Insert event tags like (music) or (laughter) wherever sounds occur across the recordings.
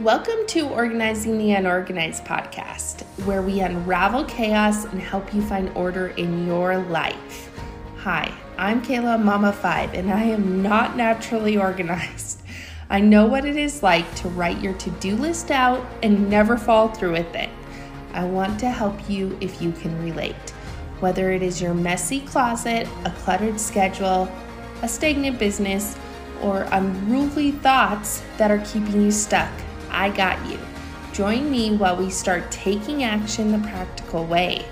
Welcome to Organizing the Unorganized podcast, where we unravel chaos and help you find order in your life. Hi, I'm Kayla Mama 5, and I am not naturally organized. I know what it is like to write your to do list out and never fall through with it. I want to help you if you can relate. Whether it is your messy closet, a cluttered schedule, a stagnant business, or unruly thoughts that are keeping you stuck I got you. Join me while we start taking action the practical way.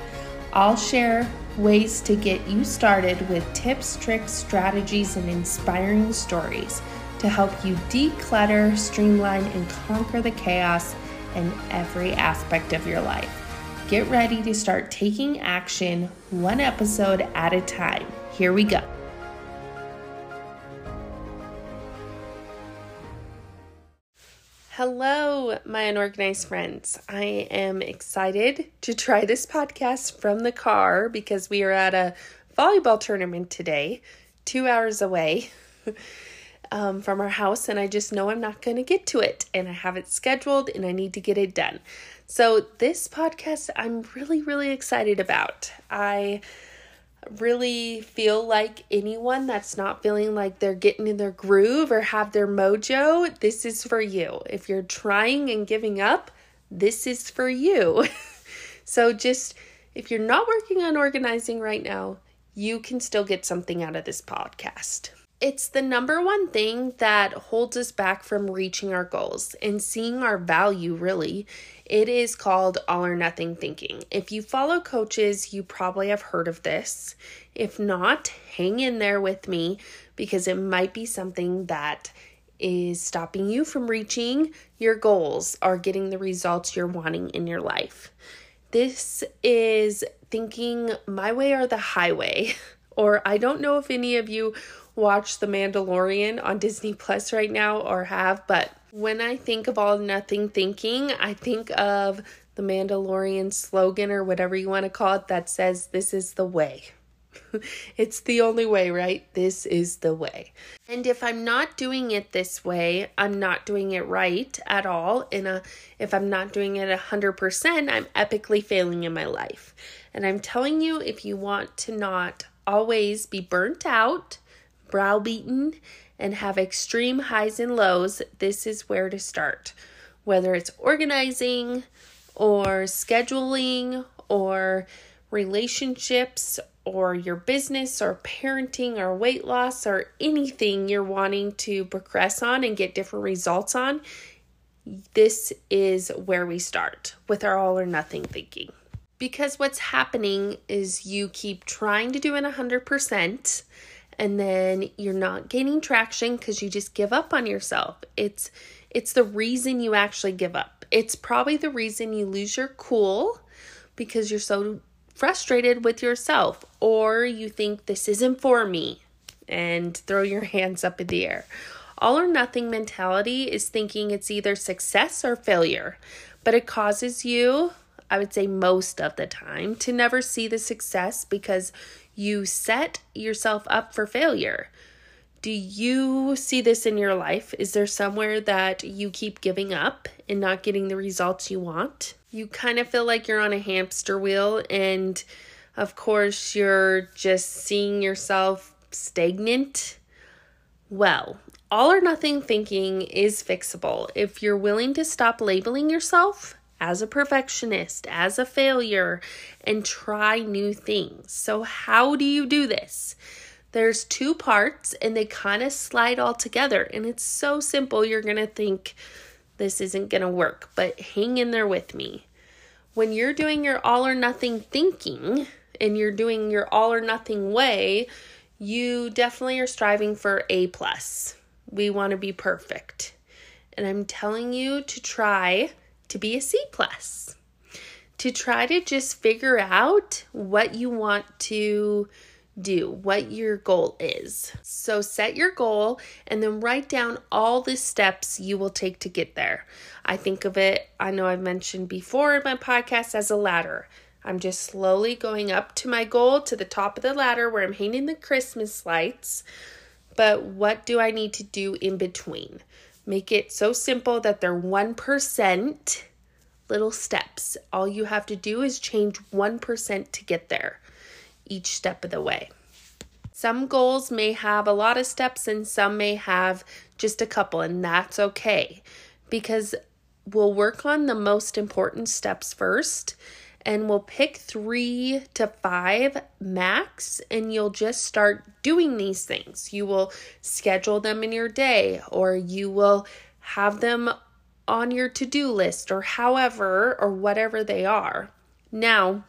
I'll share ways to get you started with tips, tricks, strategies, and inspiring stories to help you declutter, streamline, and conquer the chaos in every aspect of your life. Get ready to start taking action one episode at a time. Here we go. Hello, my unorganized friends. I am excited to try this podcast from the car because we are at a volleyball tournament today, two hours away (laughs) um, from our house, and I just know I'm not going to get to it. And I have it scheduled and I need to get it done. So, this podcast I'm really, really excited about. I really feel like anyone that's not feeling like they're getting in their groove or have their mojo, this is for you. If you're trying and giving up, this is for you. (laughs) so just if you're not working on organizing right now, you can still get something out of this podcast. It's the number one thing that holds us back from reaching our goals and seeing our value, really. It is called all or nothing thinking. If you follow coaches, you probably have heard of this. If not, hang in there with me because it might be something that is stopping you from reaching your goals or getting the results you're wanting in your life. This is thinking my way or the highway. (laughs) Or I don't know if any of you watch The Mandalorian on Disney Plus right now or have, but when I think of all nothing thinking, I think of the Mandalorian slogan or whatever you want to call it that says, This is the way. (laughs) it's the only way, right? This is the way. And if I'm not doing it this way, I'm not doing it right at all. In a if I'm not doing it 100%, I'm epically failing in my life. And I'm telling you if you want to not always be burnt out, browbeaten, and have extreme highs and lows, this is where to start. Whether it's organizing or scheduling or relationships or your business or parenting or weight loss or anything you're wanting to progress on and get different results on, this is where we start with our all or nothing thinking. Because what's happening is you keep trying to do it 100% and then you're not gaining traction because you just give up on yourself. It's it's the reason you actually give up. It's probably the reason you lose your cool because you're so frustrated with yourself or you think this isn't for me and throw your (laughs) hands up in the air. All or nothing mentality is thinking it's either success or failure, but it causes you, I would say most of the time, to never see the success because you set yourself up for failure. Do you see this in your life? Is there somewhere that you keep giving up and not getting the results you want? You kind of feel like you're on a hamster wheel, and of course, you're just seeing yourself stagnant. Well, all or nothing thinking is fixable. If you're willing to stop labeling yourself as a perfectionist, as a failure, and try new things. So, how do you do this? There's two parts and they kind of slide all together, and it's so simple. You're going to think this isn't going to work, but hang in there with me. When you're doing your all or nothing thinking and you're doing your all or nothing way, you definitely are striving for A plus. We want to be perfect. And I'm telling you to try to be a C plus. To try to just figure out what you want to do, what your goal is. So set your goal and then write down all the steps you will take to get there. I think of it, I know I've mentioned before in my podcast, as a ladder. I'm just slowly going up to my goal to the top of the ladder where I'm hanging the Christmas lights. But what do I need to do in between? Make it so simple that they're 1% little steps. All you have to do is change 1% to get there each step of the way. Some goals may have a lot of steps and some may have just a couple, and that's okay because we'll work on the most important steps first and we'll pick three to five max, and you'll just start doing these things. You will schedule them in your day, or you will have them on your to do list, or however, or whatever they are. Now,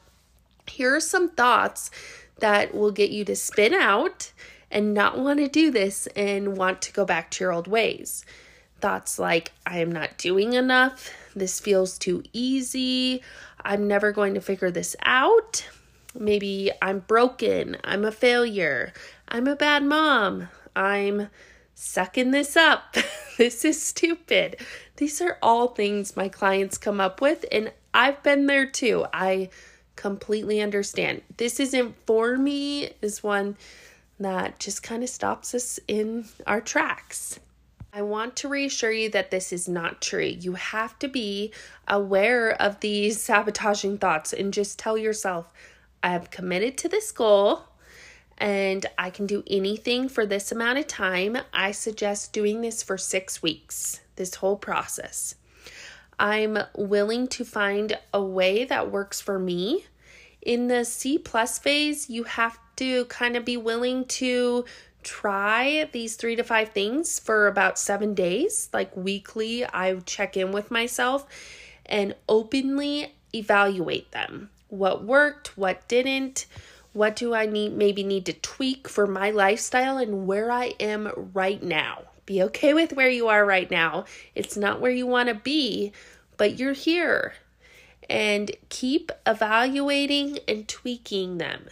here are some thoughts that will get you to spin out and not want to do this and want to go back to your old ways. Thoughts like, I am not doing enough. This feels too easy. I'm never going to figure this out. Maybe I'm broken. I'm a failure. I'm a bad mom. I'm sucking this up. (laughs) this is stupid. These are all things my clients come up with, and I've been there too. I completely understand. This isn't for me, is one that just kind of stops us in our tracks. I want to reassure you that this is not true. You have to be aware of these sabotaging thoughts and just tell yourself, I have committed to this goal and I can do anything for this amount of time. I suggest doing this for six weeks, this whole process. I'm willing to find a way that works for me. In the C plus phase, you have to kind of be willing to try these three to five things for about seven days. Like weekly, I check in with myself and openly evaluate them. What worked, what didn't, what do I need maybe need to tweak for my lifestyle and where I am right now. Be okay with where you are right now. It's not where you want to be, but you're here. And keep evaluating and tweaking them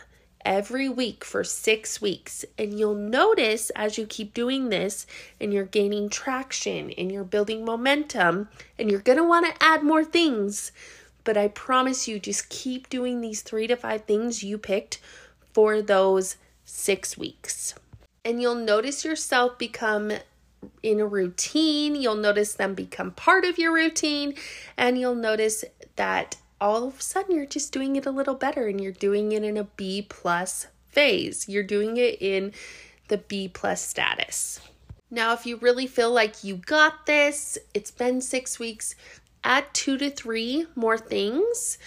every week for six weeks. And you'll notice as you keep doing this and you're gaining traction and you're building momentum, and you're going to want to add more things. But I promise you, just keep doing these three to five things you picked for those six weeks. And you'll notice yourself become in a routine. You'll notice them become part of your routine. And you'll notice that all of a sudden you're just doing it a little better and you're doing it in a B plus phase. You're doing it in the B plus status. Now, if you really feel like you got this, it's been six weeks, add two to three more things,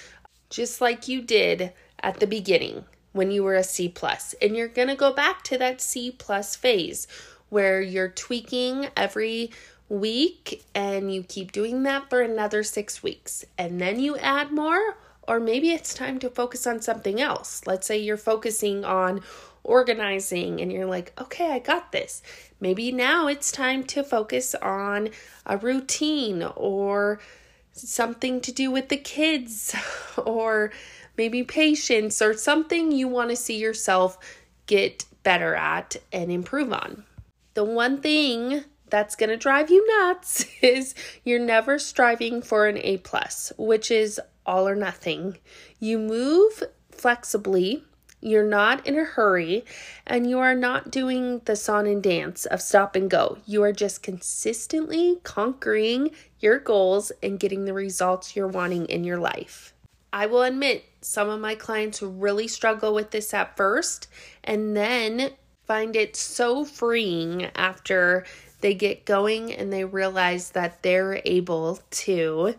just like you did at the beginning when you were a C plus. And you're gonna go back to that C plus phase where you're tweaking every week and you keep doing that for another six weeks. And then you add more or maybe it's time to focus on something else. Let's say you're focusing on organizing and you're like okay i got this. Maybe now it's time to focus on a routine or something to do with the kids (laughs) or maybe patience or something you want to see yourself get better at and improve on. The one thing that's going to drive you nuts (laughs) is you're never striving for an A plus, which is all or nothing. You move flexibly, you're not in a hurry, and you are not doing the song and dance of stop and go. You are just consistently conquering your goals and getting the results you're wanting in your life. I will admit, some of my clients really struggle with this at first and then find it so freeing after they get going and they realize that they're able to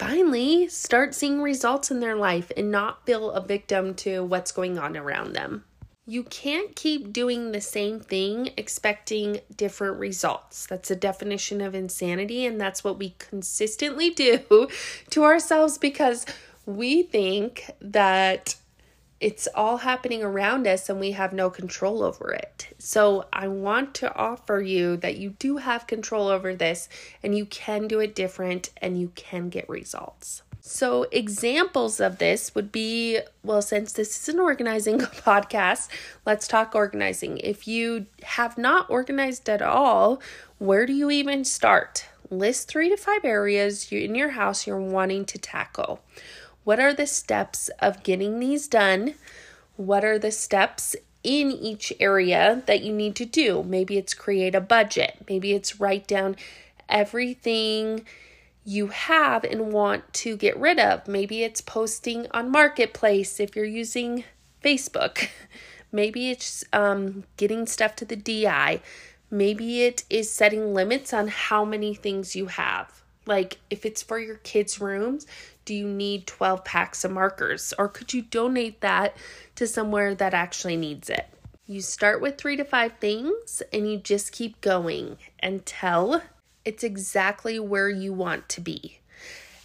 finally start seeing results in their life and not feel a victim to what's going on around them. You can't keep doing the same thing expecting different results. That's a definition of insanity, and that's what we consistently do (laughs) to ourselves because we think that it's all happening around us and we have no control over it. So, I want to offer you that you do have control over this and you can do it different and you can get results. So, examples of this would be well, since this is an organizing (laughs) podcast, let's talk organizing. If you have not organized at all, where do you even start? List three to five areas in your house you're wanting to tackle. What are the steps of getting these done? What are the steps in each area that you need to do. Maybe it's create a budget, maybe it's write down everything you have and want to get rid of. Maybe it's posting on Marketplace if you're using Facebook. (laughs) Maybe it's um, getting stuff to the DI. Maybe it is setting limits on how many things you have. Like if it's for your kids' rooms, do you need 12 packs of markers? Or could you donate that to somewhere that actually needs it? You start with three to five things and you just keep going until it's exactly where you want to be.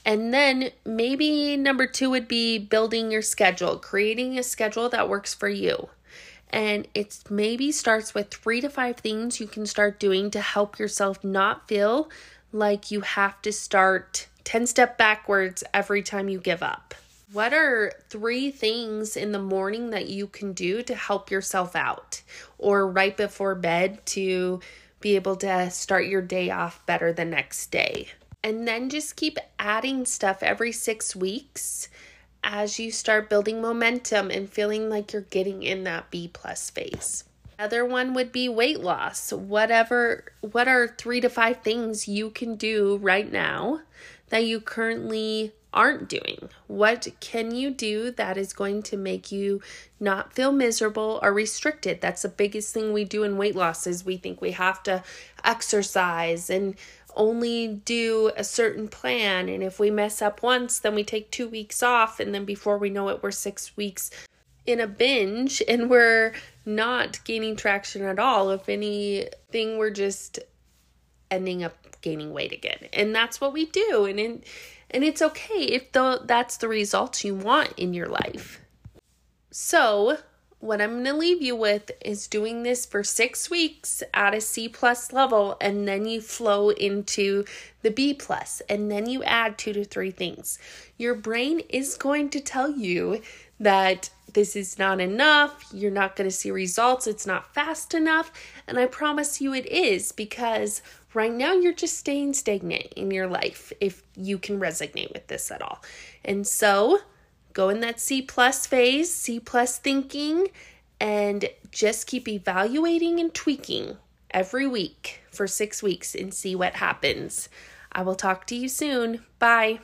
And then maybe number two would be building your schedule, creating a schedule that works for you. And it's maybe starts with three to five things you can start doing to help yourself not feel like you have to start 10 step backwards every time you give up. What are three things in the morning that you can do to help yourself out or right before bed to be able to start your day off better the next day? And then just keep adding stuff every six weeks as you start building momentum and feeling like you're getting in that B plus phase. Other one would be weight loss. Whatever, what are three to five things you can do right now that you currently aren't doing? What can you do that is going to make you not feel miserable or restricted? That's the biggest thing we do in weight loss is we think we have to exercise and only do a certain plan and if we mess up once then we take 2 weeks off and then before we know it we're 6 weeks in a binge and we're not gaining traction at all if anything we're just ending up gaining weight again. And that's what we do. And in, and it's okay if though that's the results you want in your life. So what I'm going to leave you with is doing this for six weeks at a C plus level, and then you flow into the B plus, and then you add two to three things. Your brain is going to tell you that this is not enough, you're not going to see results, it's not fast enough, and I promise you it is because right now you're just staying stagnant in your life if you can resonate with this at all. And so, go in that C plus phase, C plus thinking, and just keep evaluating and tweaking every week for six weeks and see what happens. I will talk to you soon. Bye.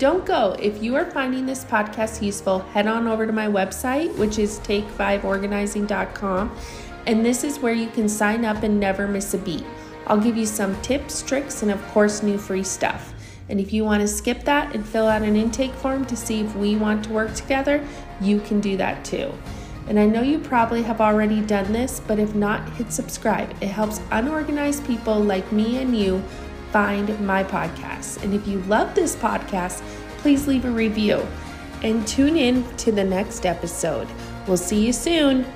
Don't go. If you are finding this podcast useful, head on over to my website, which is take5organizing.com, and this is where you can sign up and never miss a beat. I'll give you some tips, tricks, and of course, new free stuff. And if you want to skip that and fill out an intake form to see if we want to work together, you can do that too. And I know you probably have already done this, but if not, hit subscribe. It helps unorganized people like me and you find my podcast. And if you love this podcast, please leave a review and tune in to the next episode. We'll see you soon.